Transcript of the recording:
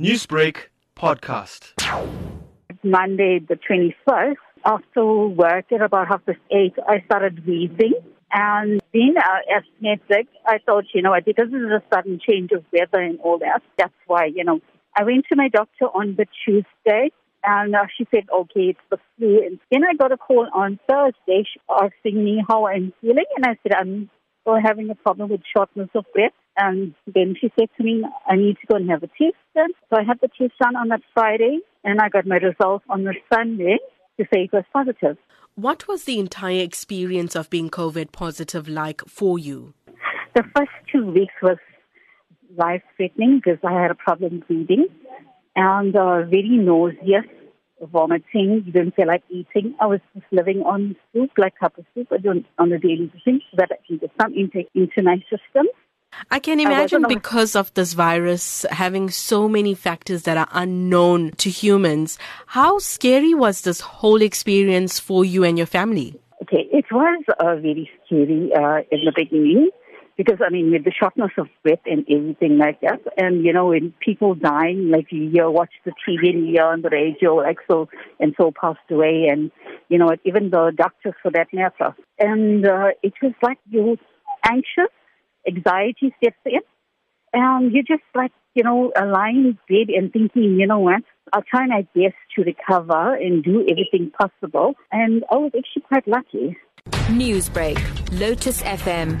Newsbreak podcast. Monday, the 21st, after work at about half past eight, I started wheezing. And being uh, asthmatic, I thought, you know what, because this is a sudden change of weather and all that, that's why, you know, I went to my doctor on the Tuesday and uh, she said, okay, it's the flu. And then I got a call on Thursday asking me how I'm feeling. And I said, I'm still having a problem with shortness of breath. And then she said to me, I need to go and have a test done. So I had the test done on that Friday, and I got my results on the Sunday to say it was positive. What was the entire experience of being COVID positive like for you? The first two weeks was life threatening because I had a problem breathing and uh, very nauseous, vomiting. You didn't feel like eating. I was just living on soup, like cup of soup, I don't, on a daily basis, so that I can get some intake into my system. I can imagine because of this virus having so many factors that are unknown to humans. How scary was this whole experience for you and your family? Okay, it was uh, very scary uh, in the beginning because I mean, with the shortness of breath and everything like that, and you know, when people dying, like you hear, watch the TV and you hear on the radio, like so and so passed away, and you know, even the doctors for that matter, and uh, it was like you anxious anxiety sets in. And you're just like, you know, lying in bed and thinking, you know what, I'll try my best to recover and do everything possible. And I was actually quite lucky. Newsbreak, Lotus FM,